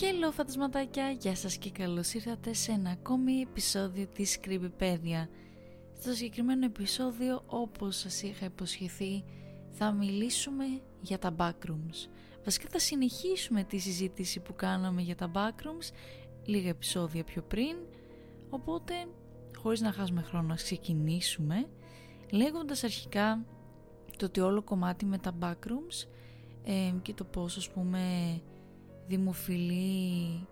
Hello φαντασματάκια, γεια σας και καλώς ήρθατε σε ένα ακόμη επεισόδιο της Creepypedia. Στο συγκεκριμένο επεισόδιο, όπως σας είχα υποσχεθεί, θα μιλήσουμε για τα backrooms. Βασικά θα συνεχίσουμε τη συζήτηση που κάναμε για τα backrooms λίγα επεισόδια πιο πριν, οπότε χωρίς να χάσουμε χρόνο να ξεκινήσουμε, λέγοντας αρχικά το ότι όλο κομμάτι με τα backrooms ε, και το πώς ας πούμε δημοφιλή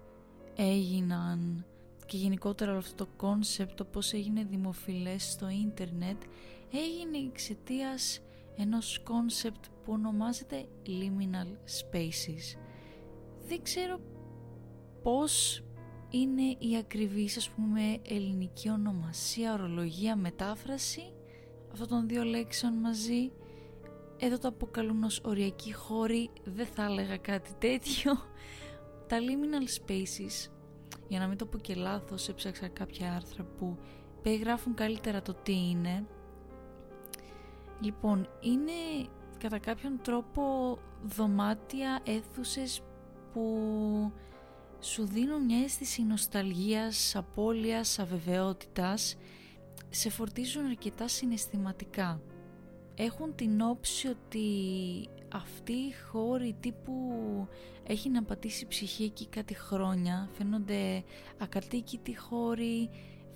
έγιναν και γενικότερα όλο αυτό το κόνσεπτ το πώς έγινε δημοφιλές στο ίντερνετ έγινε εξαιτίας ενός κόνσεπτ που ονομάζεται liminal spaces. Δεν ξέρω πώς είναι η ακριβής ας πούμε ελληνική ονομασία, ορολογία, μετάφραση αυτών των δύο λέξεων μαζί εδώ το αποκαλούν ως οριακοί χώροι, δεν θα έλεγα κάτι τέτοιο. Τα liminal spaces, για να μην το πω και λάθος, έψαξα κάποια άρθρα που περιγράφουν καλύτερα το τι είναι. Λοιπόν, είναι κατά κάποιον τρόπο δωμάτια, αίθουσες που σου δίνουν μια αίσθηση νοσταλγίας, απώλειας, αβεβαιότητας, σε φορτίζουν αρκετά συναισθηματικά έχουν την όψη ότι αυτή η χώρη τύπου έχει να πατήσει ψυχή εκεί κάτι χρόνια. Φαίνονται ακατοίκητοι χώροι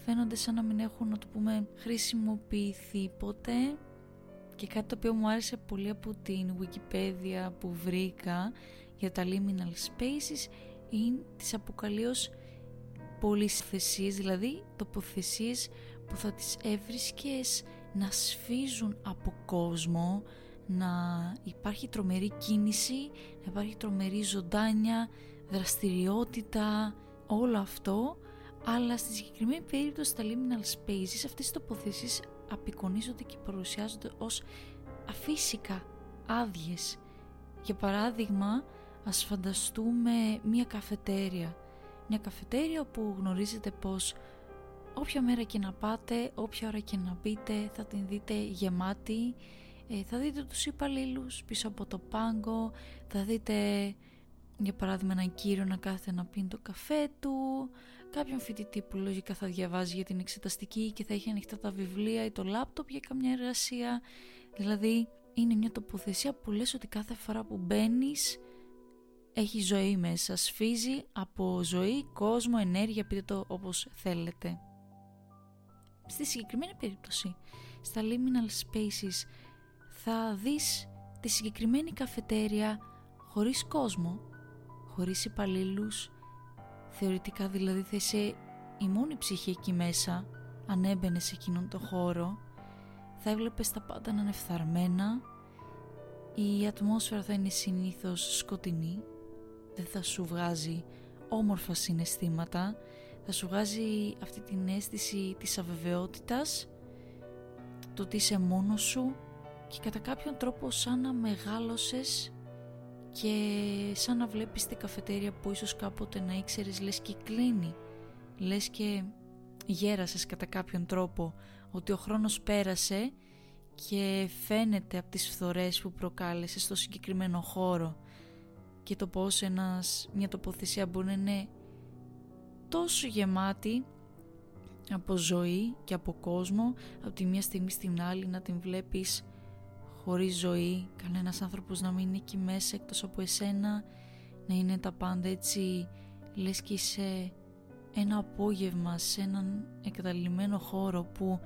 φαίνονται σαν να μην έχουν να το πούμε χρησιμοποιηθεί ποτέ. Και κάτι το οποίο μου άρεσε πολύ από την Wikipedia που βρήκα για τα liminal spaces είναι τις αποκαλύως πολυσθεσίες δηλαδή τοποθεσίες που θα τις έβρισκες να σφίζουν από κόσμο, να υπάρχει τρομερή κίνηση, να υπάρχει τρομερή ζωντάνια, δραστηριότητα, όλο αυτό, αλλά στη συγκεκριμένη περίπτωση στα liminal spaces αυτές οι τοποθέσεις απεικονίζονται και παρουσιάζονται ως αφύσικα άδειες. Για παράδειγμα, ας φανταστούμε μία καφετέρια. Μια καφετέρια που γνωρίζετε πως όποια μέρα και να πάτε, όποια ώρα και να μπείτε θα την δείτε γεμάτη. Ε, θα δείτε τους υπαλλήλους πίσω από το πάγκο. Θα δείτε για παράδειγμα έναν κύριο να κάθεται να πίνει το καφέ του. Κάποιον φοιτητή που λογικά θα διαβάζει για την εξεταστική και θα έχει ανοιχτά τα βιβλία ή το λάπτοπ για καμιά εργασία. Δηλαδή είναι μια τοποθεσία που λες ότι κάθε φορά που μπαίνεις έχει ζωή μέσα, σφίζει από ζωή, κόσμο, ενέργεια, πείτε το όπως θέλετε. Στη συγκεκριμένη περίπτωση, στα liminal spaces, θα δεις τη συγκεκριμένη καφετέρια χωρίς κόσμο, χωρίς υπαλλήλους, θεωρητικά δηλαδή θα είσαι η μόνη ψυχή εκεί μέσα, αν έμπαινες σε εκείνον το χώρο, θα έβλεπες τα πάντα να είναι φθαρμένα, η ατμόσφαιρα θα είναι συνήθως σκοτεινή, δεν θα σου βγάζει όμορφα συναισθήματα, θα σου βγάζει αυτή την αίσθηση της αβεβαιότητας το ότι είσαι μόνος σου και κατά κάποιον τρόπο σαν να μεγάλωσες και σαν να βλέπεις την καφετέρια που ίσως κάποτε να ήξερες λες και κλείνει λες και γέρασες κατά κάποιον τρόπο ότι ο χρόνος πέρασε και φαίνεται από τις φθορές που προκάλεσες στο συγκεκριμένο χώρο. Και το πως ένας, μια τοποθεσία μπορεί να είναι τόσο γεμάτη από ζωή και από κόσμο από τη μία στιγμή στην άλλη να την βλέπεις χωρίς ζωή κανένας άνθρωπος να μην είναι εκεί μέσα εκτός από εσένα να είναι τα πάντα έτσι λες και είσαι ένα απόγευμα σε έναν εγκαταλειμμένο χώρο που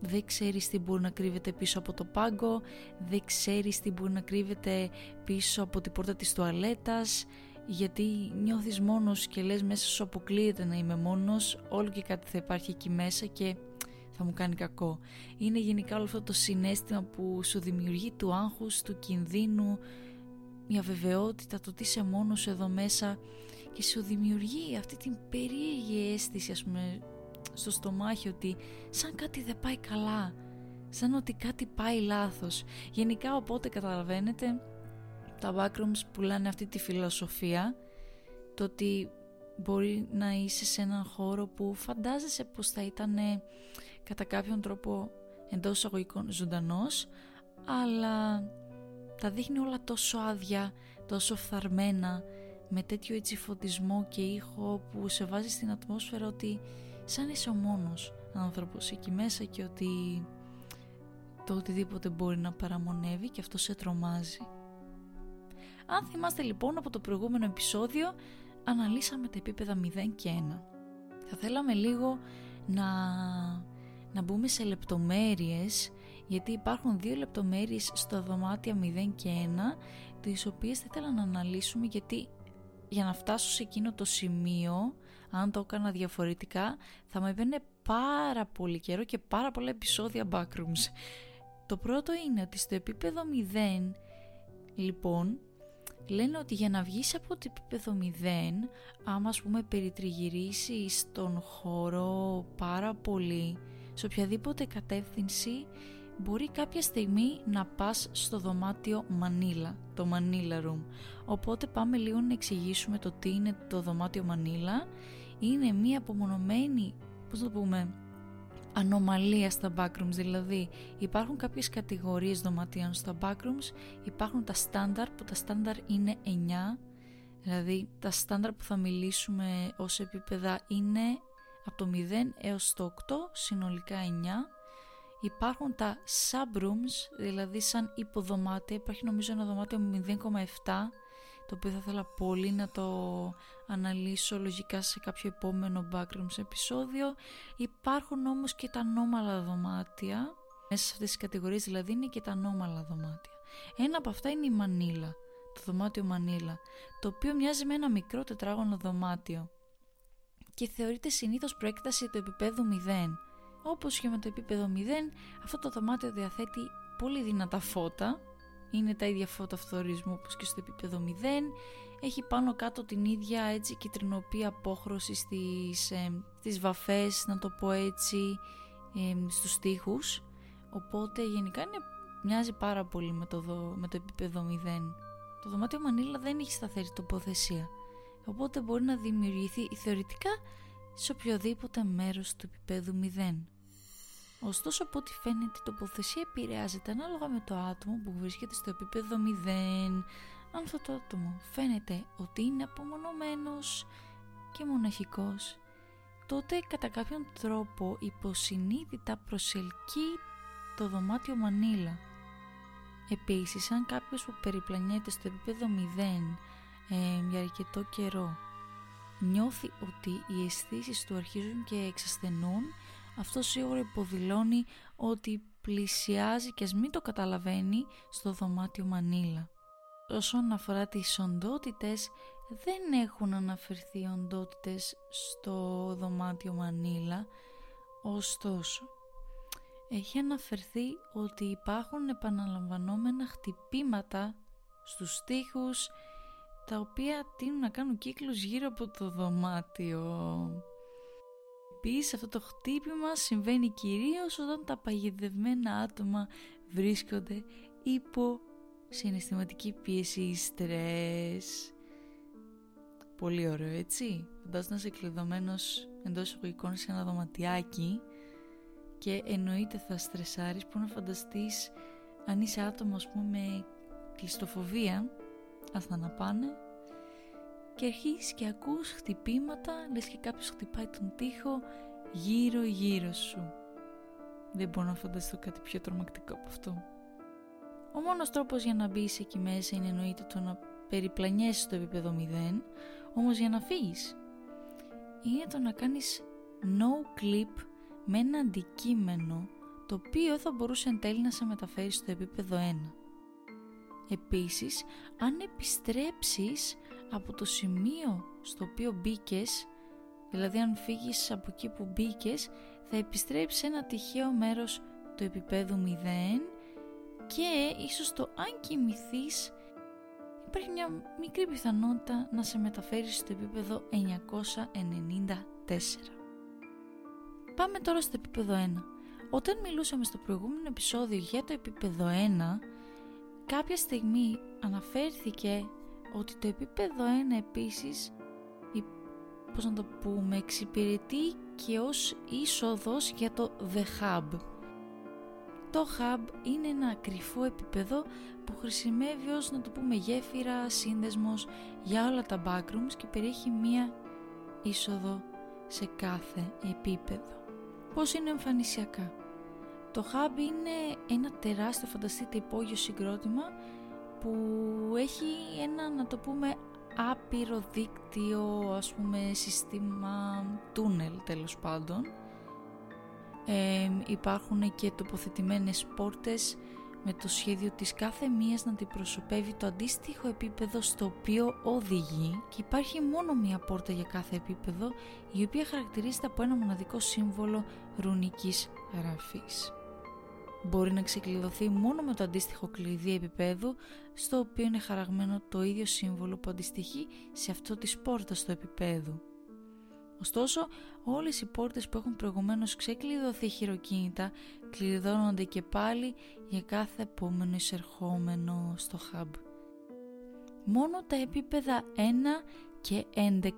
δεν ξέρεις τι μπορεί να κρύβεται πίσω από το πάγκο δεν ξέρεις τι μπορεί να κρύβεται πίσω από την πόρτα της τουαλέτας γιατί νιώθεις μόνος και λες μέσα σου αποκλείεται να είμαι μόνος όλο και κάτι θα υπάρχει εκεί μέσα και θα μου κάνει κακό. Είναι γενικά όλο αυτό το συνέστημα που σου δημιουργεί του άγχους, του κινδύνου η αβεβαιότητα, το ότι είσαι μόνος εδώ μέσα και σου δημιουργεί αυτή την περίεργη αίσθηση ας πούμε στο στομάχι ότι σαν κάτι δεν πάει καλά σαν ότι κάτι πάει λάθος. Γενικά οπότε καταλαβαίνετε τα backrooms πουλάνε αυτή τη φιλοσοφία το ότι μπορεί να είσαι σε έναν χώρο που φαντάζεσαι πως θα ήταν κατά κάποιον τρόπο εντός εισαγωγικών ζωντανός αλλά τα δείχνει όλα τόσο άδεια, τόσο φθαρμένα με τέτοιο έτσι φωτισμό και ήχο που σε βάζει στην ατμόσφαιρα ότι σαν είσαι ο μόνος άνθρωπος εκεί μέσα και ότι το οτιδήποτε μπορεί να παραμονεύει και αυτό σε τρομάζει. Αν θυμάστε λοιπόν από το προηγούμενο επεισόδιο αναλύσαμε τα επίπεδα 0 και 1. Θα θέλαμε λίγο να, να μπούμε σε λεπτομέρειες γιατί υπάρχουν δύο λεπτομέρειες στο δωμάτιο 0 και 1 τις οποίες θα ήθελα να αναλύσουμε γιατί για να φτάσω σε εκείνο το σημείο αν το έκανα διαφορετικά θα με έπαιρνε πάρα πολύ καιρό και πάρα πολλά επεισόδια backrooms. Το πρώτο είναι ότι στο επίπεδο 0 λοιπόν λένε ότι για να βγεις από το επίπεδο 0 άμα ας πούμε περιτριγυρίσεις τον χώρο πάρα πολύ σε οποιαδήποτε κατεύθυνση μπορεί κάποια στιγμή να πας στο δωμάτιο Μανίλα, το Manila Room. Οπότε πάμε λίγο να εξηγήσουμε το τι είναι το δωμάτιο Μανίλα. Είναι μία απομονωμένη, πώς το πούμε, ανομαλία στα backrooms, δηλαδή υπάρχουν κάποιες κατηγορίες δωματίων στα backrooms, υπάρχουν τα στάνταρ που τα στάνταρ είναι 9, δηλαδή τα στάνταρ που θα μιλήσουμε ως επίπεδα είναι από το 0 έως το 8, συνολικά 9. Υπάρχουν τα subrooms, δηλαδή σαν υποδωμάτια, υπάρχει νομίζω ένα δωμάτιο 0,7 το οποίο θα ήθελα πολύ να το αναλύσω λογικά σε κάποιο επόμενο backrooms επεισόδιο. Υπάρχουν όμως και τα ανώμαλα δωμάτια, μέσα σε αυτές τις κατηγορίες δηλαδή είναι και τα ανώμαλα δωμάτια. Ένα από αυτά είναι η Μανίλα, το δωμάτιο Μανίλα, το οποίο μοιάζει με ένα μικρό τετράγωνο δωμάτιο και θεωρείται συνήθως προέκταση του επίπεδου 0. Όπως και με το επίπεδο 0, αυτό το δωμάτιο διαθέτει πολύ δυνατά φώτα είναι τα ίδια φώτα φθορισμού όπως και στο επίπεδο 0 έχει πάνω κάτω την ίδια έτσι κυτρινοπή απόχρωση στις, ε, στις βαφές να το πω έτσι ε, στους τοίχους οπότε γενικά είναι, μοιάζει πάρα πολύ με το, με το επίπεδο 0 το δωμάτιο Μανίλα δεν έχει σταθερή τοποθεσία. Οπότε μπορεί να δημιουργηθεί θεωρητικά σε οποιοδήποτε μέρος του επίπεδου 0 Ωστόσο από ό,τι φαίνεται η τοποθεσία επηρεάζεται ανάλογα με το άτομο που βρίσκεται στο επίπεδο 0. Αν αυτό το άτομο φαίνεται ότι είναι απομονωμένος και μοναχικός, τότε κατά κάποιον τρόπο υποσυνείδητα προσελκύει το δωμάτιο μανίλα. Επίσης, αν κάποιος που περιπλανιέται στο επίπεδο 0 ε, για αρκετό καιρό νιώθει ότι οι αισθήσεις του αρχίζουν και εξασθενούν, αυτό σίγουρα υποδηλώνει ότι πλησιάζει και ας μην το καταλαβαίνει στο δωμάτιο Μανίλα. Όσον αφορά τις οντότητες, δεν έχουν αναφερθεί οντότητες στο δωμάτιο Μανίλα, ωστόσο έχει αναφερθεί ότι υπάρχουν επαναλαμβανόμενα χτυπήματα στους στίχους τα οποία τείνουν να κάνουν κύκλους γύρω από το δωμάτιο. Επίσης αυτό το χτύπημα συμβαίνει κυρίως όταν τα παγιδευμένα άτομα βρίσκονται υπό συναισθηματική πίεση ή στρες. Πολύ ωραίο έτσι. Φαντάζομαι να είσαι κλειδωμένος εντός εισαγωγικών σε ένα δωματιάκι και εννοείται θα στρεσάρεις που να φανταστείς αν είσαι άτομος ας πούμε με κλειστοφοβία αυτά να πάνε και αρχίζεις και ακούς χτυπήματα λες και κάποιος χτυπάει τον τοίχο γύρω γύρω σου. Δεν μπορώ να φανταστώ κάτι πιο τρομακτικό από αυτό. Ο μόνος τρόπος για να μπεις εκεί μέσα είναι εννοείται το να περιπλανιέσεις στο επίπεδο 0 όμως για να φύγεις είναι το να κάνεις no clip με ένα αντικείμενο το οποίο θα μπορούσε εν τέλει να σε μεταφέρει στο επίπεδο 1 Επίσης, αν επιστρέψεις από το σημείο στο οποίο μπήκες, δηλαδή αν φύγεις από εκεί που μπήκες, θα επιστρέψεις σε ένα τυχαίο μέρος του επίπεδου 0 και ίσως το αν κοιμηθείς υπάρχει μια μικρή πιθανότητα να σε μεταφέρεις στο επίπεδο 994. Πάμε τώρα στο επίπεδο 1. Όταν μιλούσαμε στο προηγούμενο επεισόδιο για το επίπεδο 1, κάποια στιγμή αναφέρθηκε ότι το επίπεδο 1 επίσης πώς να το πούμε εξυπηρετεί και ως είσοδος για το The Hub Το hub είναι ένα κρυφό επίπεδο που χρησιμεύει ως να το πούμε γέφυρα, σύνδεσμος για όλα τα backrooms και περιέχει μία είσοδο σε κάθε επίπεδο. Πώς είναι εμφανισιακά; Το hub είναι ένα τεράστιο φανταστείτε υπόγειο συγκρότημα που έχει ένα να το πούμε άπειρο δίκτυο ας πούμε σύστημα τούνελ τέλος πάντων ε, υπάρχουν και τοποθετημένες πόρτες με το σχέδιο της κάθε μίας να αντιπροσωπεύει το αντίστοιχο επίπεδο στο οποίο οδηγεί και υπάρχει μόνο μία πόρτα για κάθε επίπεδο η οποία χαρακτηρίζεται από ένα μοναδικό σύμβολο ρουνικής γραφής. Μπορεί να ξεκλειδωθεί μόνο με το αντίστοιχο κλειδί επίπεδου στο οποίο είναι χαραγμένο το ίδιο σύμβολο που αντιστοιχεί σε αυτό της πόρτας του επίπεδου. Ωστόσο, όλες οι πόρτες που έχουν προηγουμένως ξεκλειδωθεί χειροκίνητα κλειδώνονται και πάλι για κάθε επόμενο εισερχόμενο στο hub. Μόνο τα επίπεδα 1 και 11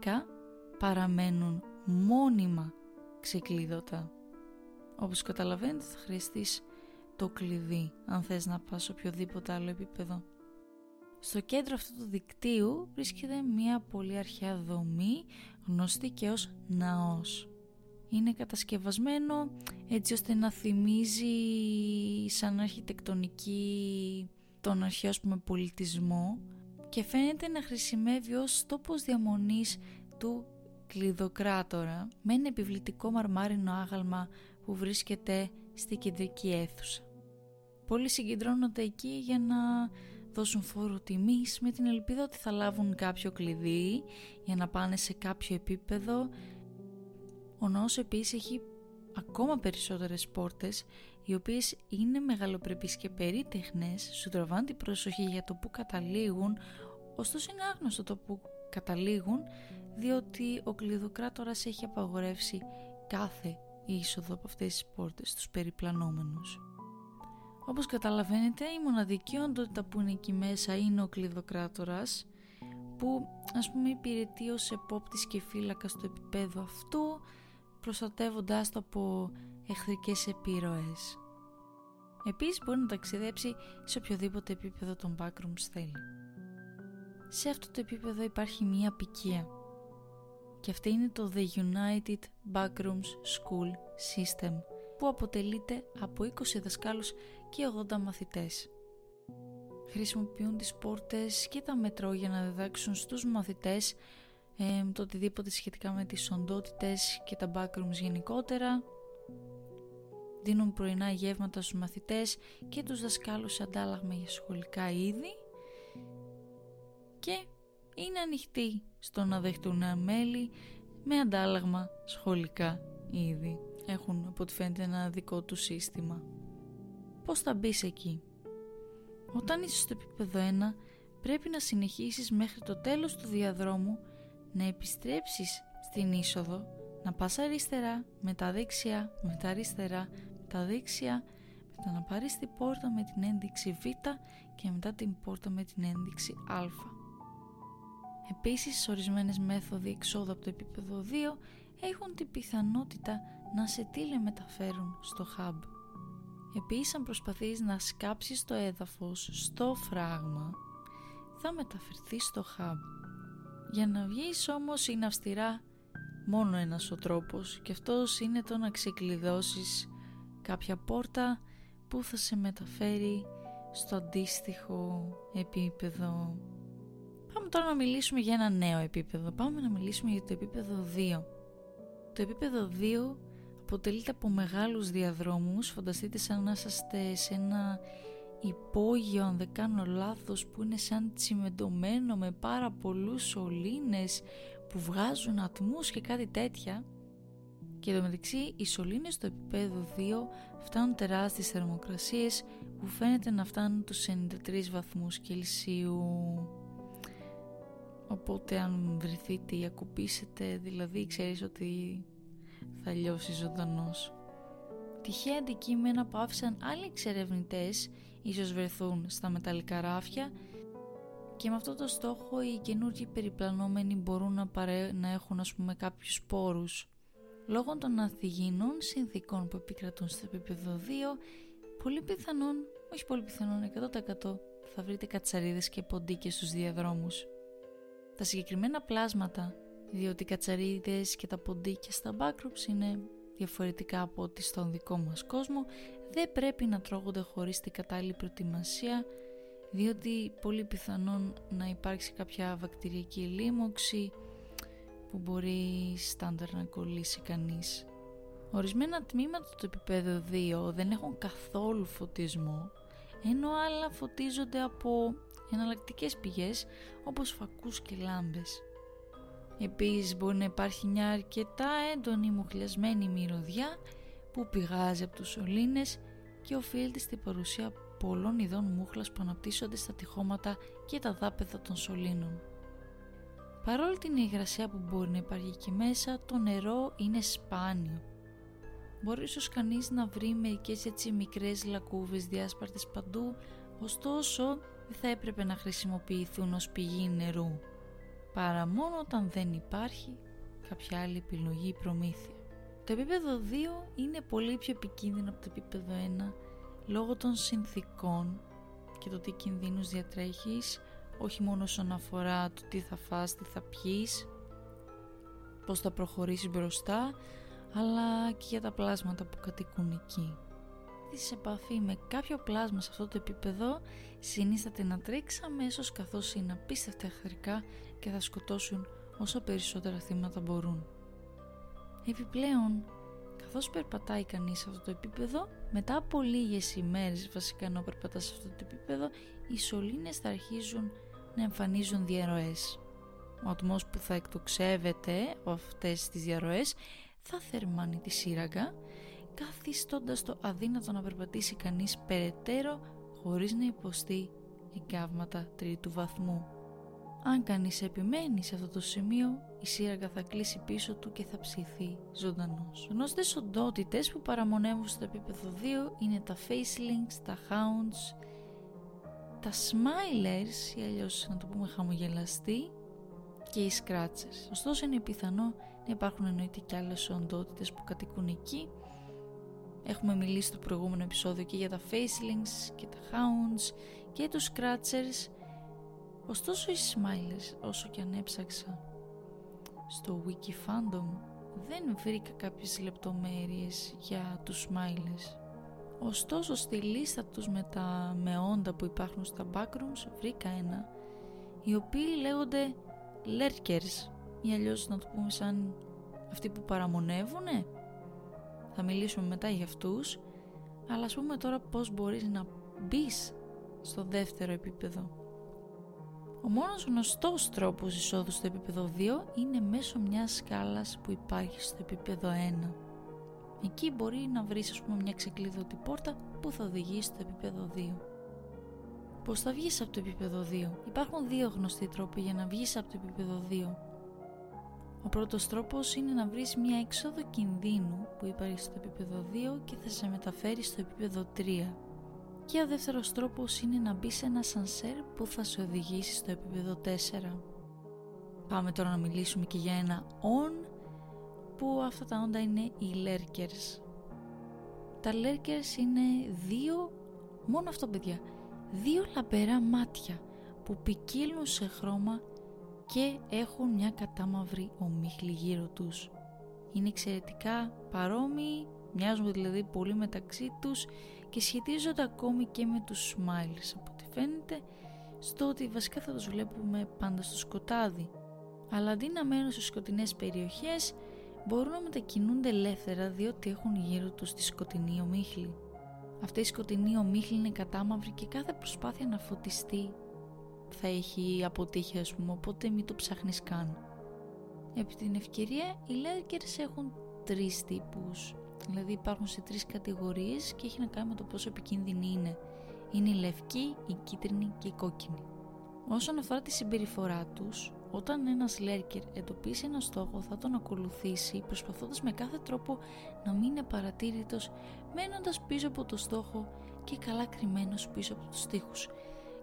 παραμένουν μόνιμα ξεκλείδωτα. Όπως καταλαβαίνετε θα χρειαστείς το κλειδί αν θες να πας σε οποιοδήποτε άλλο επίπεδο. Στο κέντρο αυτού του δικτύου βρίσκεται μια πολύ αρχαία δομή γνωστή και ως ναός. Είναι κατασκευασμένο έτσι ώστε να θυμίζει σαν αρχιτεκτονική τον αρχαίο πούμε, πολιτισμό και φαίνεται να χρησιμεύει ως τόπος διαμονής του κλειδοκράτορα με ένα επιβλητικό μαρμάρινο άγαλμα που βρίσκεται στη κεντρική αίθουσα. Πολλοί συγκεντρώνονται εκεί για να δώσουν φόρο τιμής με την ελπίδα ότι θα λάβουν κάποιο κλειδί για να πάνε σε κάποιο επίπεδο. Ο ναός επίσης έχει ακόμα περισσότερες πόρτες οι οποίες είναι μεγαλοπρεπείς και περίτεχνες, σου τραβάνε την προσοχή για το που καταλήγουν, ωστόσο είναι άγνωστο το που καταλήγουν διότι ο κλειδοκράτορας έχει απαγορεύσει κάθε είσοδο από αυτές τις πόρτες στους περιπλανόμενους. Όπως καταλαβαίνετε η μοναδική οντότητα που είναι εκεί μέσα είναι ο κλειδοκράτορας που ας πούμε υπηρετεί ως επόπτης και φύλακα στο επίπεδο αυτού προστατεύοντάς το από εχθρικές επιρροές. Επίσης μπορεί να ταξιδέψει σε οποιοδήποτε επίπεδο των backrooms θέλει. Σε αυτό το επίπεδο υπάρχει μία απικία και αυτή είναι το The United Backrooms School System που αποτελείται από 20 δασκάλους και 80 μαθητές. Χρησιμοποιούν τις πόρτες και τα μετρό για να διδάξουν στους μαθητές ε, το οτιδήποτε σχετικά με τις οντότητες και τα backrooms γενικότερα. Δίνουν πρωινά γεύματα στους μαθητές και τους δασκάλους αντάλλαγμα για σχολικά είδη και είναι ανοιχτοί στο να δεχτούν νέα μέλη με αντάλλαγμα σχολικά είδη. Έχουν από ό,τι φαίνεται ένα δικό τους σύστημα πώς θα μπεις εκεί. Όταν είσαι στο επίπεδο 1 πρέπει να συνεχίσεις μέχρι το τέλος του διαδρόμου να επιστρέψεις στην είσοδο, να πας αριστερά, μετά δεξιά, μετά αριστερά, μετά δεξιά, μετά να πάρεις την πόρτα με την ένδειξη Β και μετά την πόρτα με την ένδειξη Α. Επίσης, ορισμένες μέθοδοι εξόδου από το επίπεδο 2 έχουν την πιθανότητα να σε τηλεμεταφέρουν στο hub. Επίσης αν προσπαθείς να σκάψεις το έδαφος στο φράγμα θα μεταφερθεί στο hub. Για να βγεις όμως είναι αυστηρά μόνο ένας ο τρόπος και αυτός είναι το να ξεκλειδώσεις κάποια πόρτα που θα σε μεταφέρει στο αντίστοιχο επίπεδο. Πάμε τώρα να μιλήσουμε για ένα νέο επίπεδο. Πάμε να μιλήσουμε για το επίπεδο 2. Το επίπεδο 2 αποτελείται από μεγάλους διαδρόμους. Φανταστείτε σαν να είσαστε σε ένα υπόγειο αν δεν κάνω λάθος που είναι σαν τσιμεντωμένο με πάρα πολλούς σωλήνες που βγάζουν ατμούς και κάτι τέτοια. Και εδώ μεταξύ οι σωλήνες στο επίπεδο 2 φτάνουν τεράστιες θερμοκρασίες που φαίνεται να φτάνουν τους 93 βαθμούς Κελσίου. Οπότε αν βρεθείτε ή ακουπήσετε δηλαδή ξέρεις ότι θα λιώσει ζωντανός. Τυχαία αντικείμενα που άφησαν άλλοι εξερευνητές ίσως βρεθούν στα μεταλλικά ράφια και με αυτό το στόχο οι καινούργιοι περιπλανόμενοι μπορούν να, παρέ... να έχουν ας πούμε κάποιους σπόρους. Λόγω των ανθυγιεινών συνθήκων που επικρατούν στο επίπεδο 2 πολύ πιθανόν, όχι πολύ πιθανόν, 100% θα βρείτε κατσαρίδες και ποντίκες στους διαδρόμους. Τα συγκεκριμένα πλάσματα, διότι οι κατσαρίδες και τα ποντίκια στα backrooms είναι διαφορετικά από ό,τι στον δικό μας κόσμο, δεν πρέπει να τρώγονται χωρίς την κατάλληλη προετοιμασία, διότι πολύ πιθανόν να υπάρξει κάποια βακτηριακή λίμωξη που μπορεί στάνταρ να κολλήσει κανείς. Ορισμένα τμήματα του επίπεδου 2 δεν έχουν καθόλου φωτισμό, ενώ άλλα φωτίζονται από εναλλακτικές πηγές όπως φακούς και λάμπες. Επίσης μπορεί να υπάρχει μια αρκετά έντονη μουχλιασμένη μυρωδιά που πηγάζει από τους σωλήνες και οφείλεται στην παρουσία πολλών ειδών μούχλας που αναπτύσσονται στα τυχώματα και τα δάπεδα των σωλήνων. Παρόλη την υγρασία που μπορεί να υπάρχει εκεί μέσα, το νερό είναι σπάνιο. Μπορεί ίσως κανείς να βρει μερικές έτσι μικρές λακκούβες διάσπαρτες παντού, ωστόσο δεν θα έπρεπε να χρησιμοποιηθούν ως πηγή νερού, παρά μόνο όταν δεν υπάρχει κάποια άλλη επιλογή ή προμήθεια. Το επίπεδο 2 είναι πολύ πιο επικίνδυνο από το επίπεδο 1 λόγω των συνθήκων και το τι κινδύνους διατρέχεις όχι μόνο όσον αφορά το τι θα φας, τι θα πιείς, πώς θα προχωρήσεις μπροστά, αλλά και για τα πλάσματα που κατοικούν εκεί. Σε επαφή με κάποιο πλάσμα σε αυτό το επίπεδο συνίσταται να τρέξει αμέσως καθώς είναι απίστευτα εχθρικά και θα σκοτώσουν όσο περισσότερα θύματα μπορούν. Επιπλέον, καθώς περπατάει κανείς σε αυτό το επίπεδο, μετά από λίγες ημέρες βασικά ενώ περπατά σε αυτό το επίπεδο, οι σωλήνες θα αρχίζουν να εμφανίζουν διαρροές. Ο ατμός που θα εκτοξεύεται από αυτές τις διαρροές θα θερμάνει τη σύραγγα, καθιστώντας το αδύνατο να περπατήσει κανείς περαιτέρω χωρίς να υποστεί εγκάβματα τρίτου βαθμού. Αν κανείς επιμένει σε αυτό το σημείο, η σύραγγα θα κλείσει πίσω του και θα ψηθεί ζωντανός. Γνώστες οντότητες που παραμονεύουν στο επίπεδο 2 είναι τα facelings, τα hounds, τα smilers ή αλλιώς να το πούμε χαμογελαστοί και οι scratchers. Ωστόσο είναι πιθανό να υπάρχουν εννοείται και άλλες οντότητες που κατοικούν εκεί. Έχουμε μιλήσει στο προηγούμενο επεισόδιο και για τα facelings και τα hounds και τους scratchers. Ωστόσο οι smilers όσο και αν έψαξα στο wiki fandom δεν βρήκα κάποιες λεπτομέρειες για τους smilers. Ωστόσο στη λίστα τους με τα όντα που υπάρχουν στα backrooms βρήκα ένα οι οποίοι λέγονται lurkers ή αλλιώς να το πούμε σαν αυτοί που παραμονεύουνε θα μιλήσουμε μετά για αυτούς αλλά ας πούμε τώρα πως μπορείς να μπεις στο δεύτερο επίπεδο ο μόνος γνωστός τρόπος εισόδου στο επίπεδο 2 είναι μέσω μιας σκάλας που υπάρχει στο επίπεδο 1 Εκεί μπορεί να βρεις ας πούμε μια ξεκλείδωτη πόρτα που θα οδηγήσει στο επίπεδο 2. Πώς θα βγεις από το επίπεδο 2. Υπάρχουν δύο γνωστοί τρόποι για να βγεις από το επίπεδο 2. Ο πρώτος τρόπος είναι να βρεις μια έξοδο κινδύνου που υπάρχει στο επίπεδο 2 και θα σε μεταφέρει στο επίπεδο 3. Και ο δεύτερος τρόπος είναι να μπει σε ένα σανσέρ που θα σε οδηγήσει στο επίπεδο 4. Πάμε τώρα να μιλήσουμε και για ένα on που αυτά τα όντα είναι οι lurkers. Τα lurkers είναι δύο, μόνο αυτό παιδιά, δύο λαμπερά μάτια που ποικίλουν σε χρώμα και έχουν μια κατάμαυρη ομίχλη γύρω τους. Είναι εξαιρετικά παρόμοιοι, μοιάζουν δηλαδή πολύ μεταξύ τους και σχετίζονται ακόμη και με τους smiles από ό,τι φαίνεται στο ότι βασικά θα τους βλέπουμε πάντα στο σκοτάδι. Αλλά αντί να μένουν σε σκοτεινές περιοχές μπορούν να μετακινούνται ελεύθερα διότι έχουν γύρω τους τη σκοτεινή ομίχλη. Αυτή η σκοτεινή ομίχλη είναι κατάμαυρη και κάθε προσπάθεια να φωτιστεί θα έχει αποτύχει ας πούμε, οπότε μην το ψάχνεις καν. Επί την ευκαιρία, οι Lurkers έχουν τρεις τύπους. Δηλαδή υπάρχουν σε τρεις κατηγορίες και έχει να κάνει με το πόσο επικίνδυνη είναι. Είναι η λευκή, η κίτρινη και η κόκκινη. Όσον αφορά τη συμπεριφορά τους, όταν ένας Λέρκερ εντοπίσει ένα στόχο θα τον ακολουθήσει προσπαθώντας με κάθε τρόπο να μην είναι παρατήρητος μένοντας πίσω από το στόχο και καλά κρυμμένος πίσω από τους τοίχους.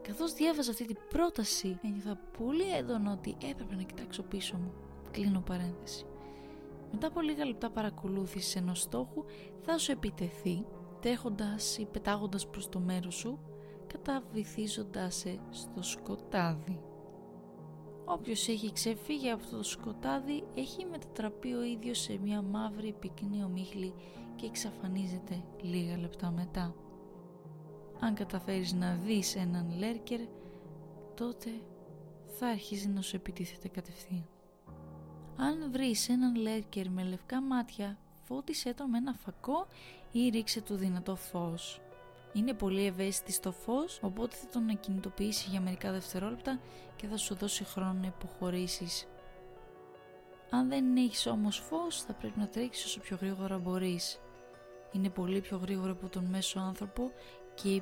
Καθώς διάβαζα αυτή την πρόταση ένιωθα πολύ έντονο ότι έπρεπε να κοιτάξω πίσω μου. Κλείνω παρένθεση. Μετά από λίγα λεπτά παρακολούθησης ενός στόχου θα σου επιτεθεί τρέχοντας ή πετάγοντας προς το μέρος σου, καταβυθίζοντάς σε στο σκοτάδι. Όποιος έχει ξεφύγει από το σκοτάδι έχει μετατραπεί ο ίδιος σε μια μαύρη πυκνή ομίχλη και εξαφανίζεται λίγα λεπτά μετά. Αν καταφέρεις να δεις έναν Λέρκερ, τότε θα αρχίζει να σου επιτίθεται κατευθείαν. Αν βρεις έναν Λέρκερ με λευκά μάτια, φώτισέ τον με ένα φακό ή ρίξε του δυνατό φως. Είναι πολύ ευαίσθητη στο φως, οπότε θα τον ακινητοποιήσει για μερικά δευτερόλεπτα και θα σου δώσει χρόνο να υποχωρήσεις. Αν δεν έχεις όμως φως, θα πρέπει να τρέξεις όσο πιο γρήγορα μπορείς. Είναι πολύ πιο γρήγορο από τον μέσο άνθρωπο και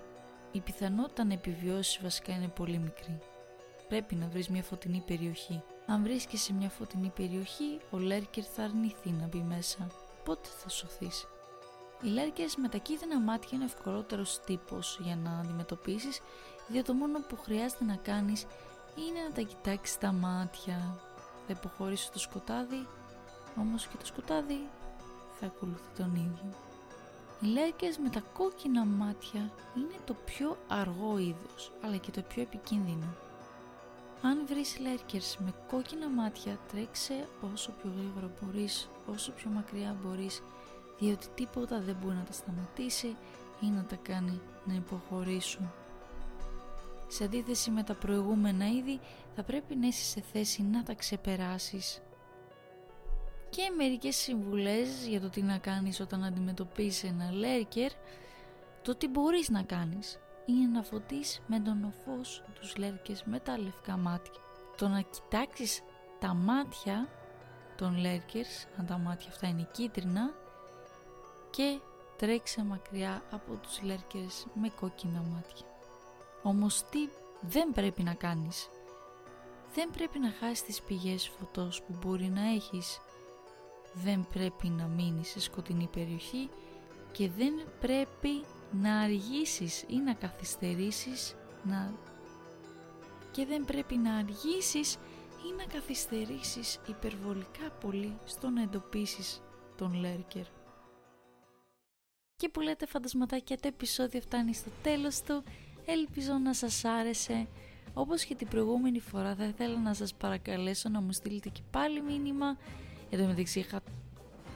η πιθανότητα να επιβιώσεις βασικά είναι πολύ μικρή. Πρέπει να βρεις μια φωτεινή περιοχή. Αν βρίσκεσαι σε μια φωτεινή περιοχή, ο Λέρκερ θα αρνηθεί να μπει μέσα. Πότε θα σωθείς; Οι λέρκες με τα κίτρινα μάτια είναι ευκολότερος τύπος για να αντιμετωπίσεις, διότι το μόνο που χρειάζεται να κάνεις είναι να τα κοιτάξεις τα μάτια. Θα υποχωρήσει το σκοτάδι, όμως και το σκοτάδι θα ακολουθεί τον ίδιο. Οι λέρκες με τα κόκκινα μάτια είναι το πιο αργό είδος, αλλά και το πιο επικίνδυνο. Αν βρεις λέρκερς με κόκκινα μάτια, τρέξε όσο πιο γρήγορα μπορείς, όσο πιο μακριά μπορείς διότι τίποτα δεν μπορεί να τα σταματήσει ή να τα κάνει να υποχωρήσουν. Σε αντίθεση με τα προηγούμενα είδη θα πρέπει να είσαι σε θέση να τα ξεπεράσεις. Και μερικές συμβουλές για το τι να κάνεις όταν αντιμετωπίσεις ένα λέρκερ, το τι μπορείς να κάνεις είναι να φωτίσεις με τον φως τους λέρκες με τα λευκά μάτια. Το να κοιτάξεις τα μάτια των λέρκερς, αν τα μάτια αυτά είναι κίτρινα, και τρέξε μακριά από τους λέρκες με κόκκινα μάτια. Όμως τι δεν πρέπει να κάνεις; Δεν πρέπει να χάσεις τις πηγές φωτός που μπορεί να έχεις. Δεν πρέπει να μείνεις σε σκοτεινή περιοχή και δεν πρέπει να αργήσεις ή να καθυστερήσεις να... και δεν πρέπει να αργήσεις ή να καθυστερήσεις υπερβολικά πολύ στο να εντοπίσεις τον Λέρκερ. Και που λέτε φαντασματάκια το επεισόδιο φτάνει στο τέλος του. Ελπίζω να σας άρεσε. Όπως και την προηγούμενη φορά θα ήθελα να σας παρακαλέσω να μου στείλετε και πάλι μήνυμα. Εδώ μεταξύ είχα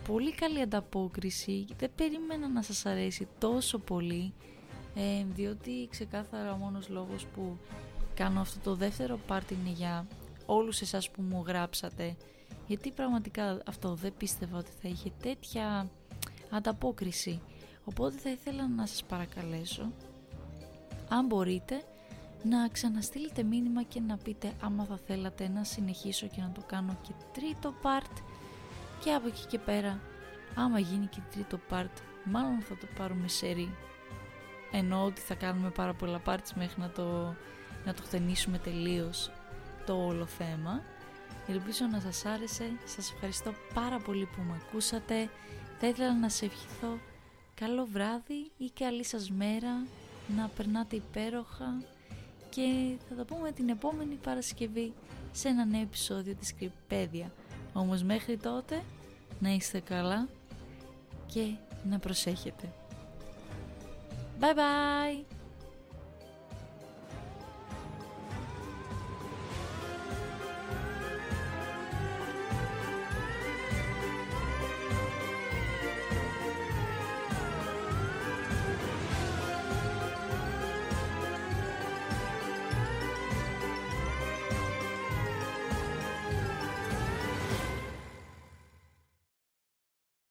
πολύ καλή ανταπόκριση. Δεν περίμενα να σας αρέσει τόσο πολύ. Ε, διότι ξεκάθαρα ο μόνος λόγος που κάνω αυτό το δεύτερο part είναι για όλους εσάς που μου γράψατε. Γιατί πραγματικά αυτό δεν πίστευα ότι θα είχε τέτοια ανταπόκριση. Οπότε θα ήθελα να σας παρακαλέσω, αν μπορείτε, να ξαναστείλετε μήνυμα και να πείτε άμα θα θέλατε να συνεχίσω και να το κάνω και τρίτο part και από εκεί και πέρα άμα γίνει και τρίτο part μάλλον θα το πάρουμε σερί εννοώ ότι θα κάνουμε πάρα πολλά parts μέχρι να το, να το χτενίσουμε τελείως το όλο θέμα. Ελπίζω να σας άρεσε. Σας ευχαριστώ πάρα πολύ που με ακούσατε. Θα ήθελα να σε ευχηθώ καλό βράδυ ή καλή σας μέρα, να περνάτε υπέροχα και θα τα πούμε την επόμενη Παρασκευή σε ένα νέο επεισόδιο της Κρυπέδια. Όμως μέχρι τότε να είστε καλά και να προσέχετε. Bye bye!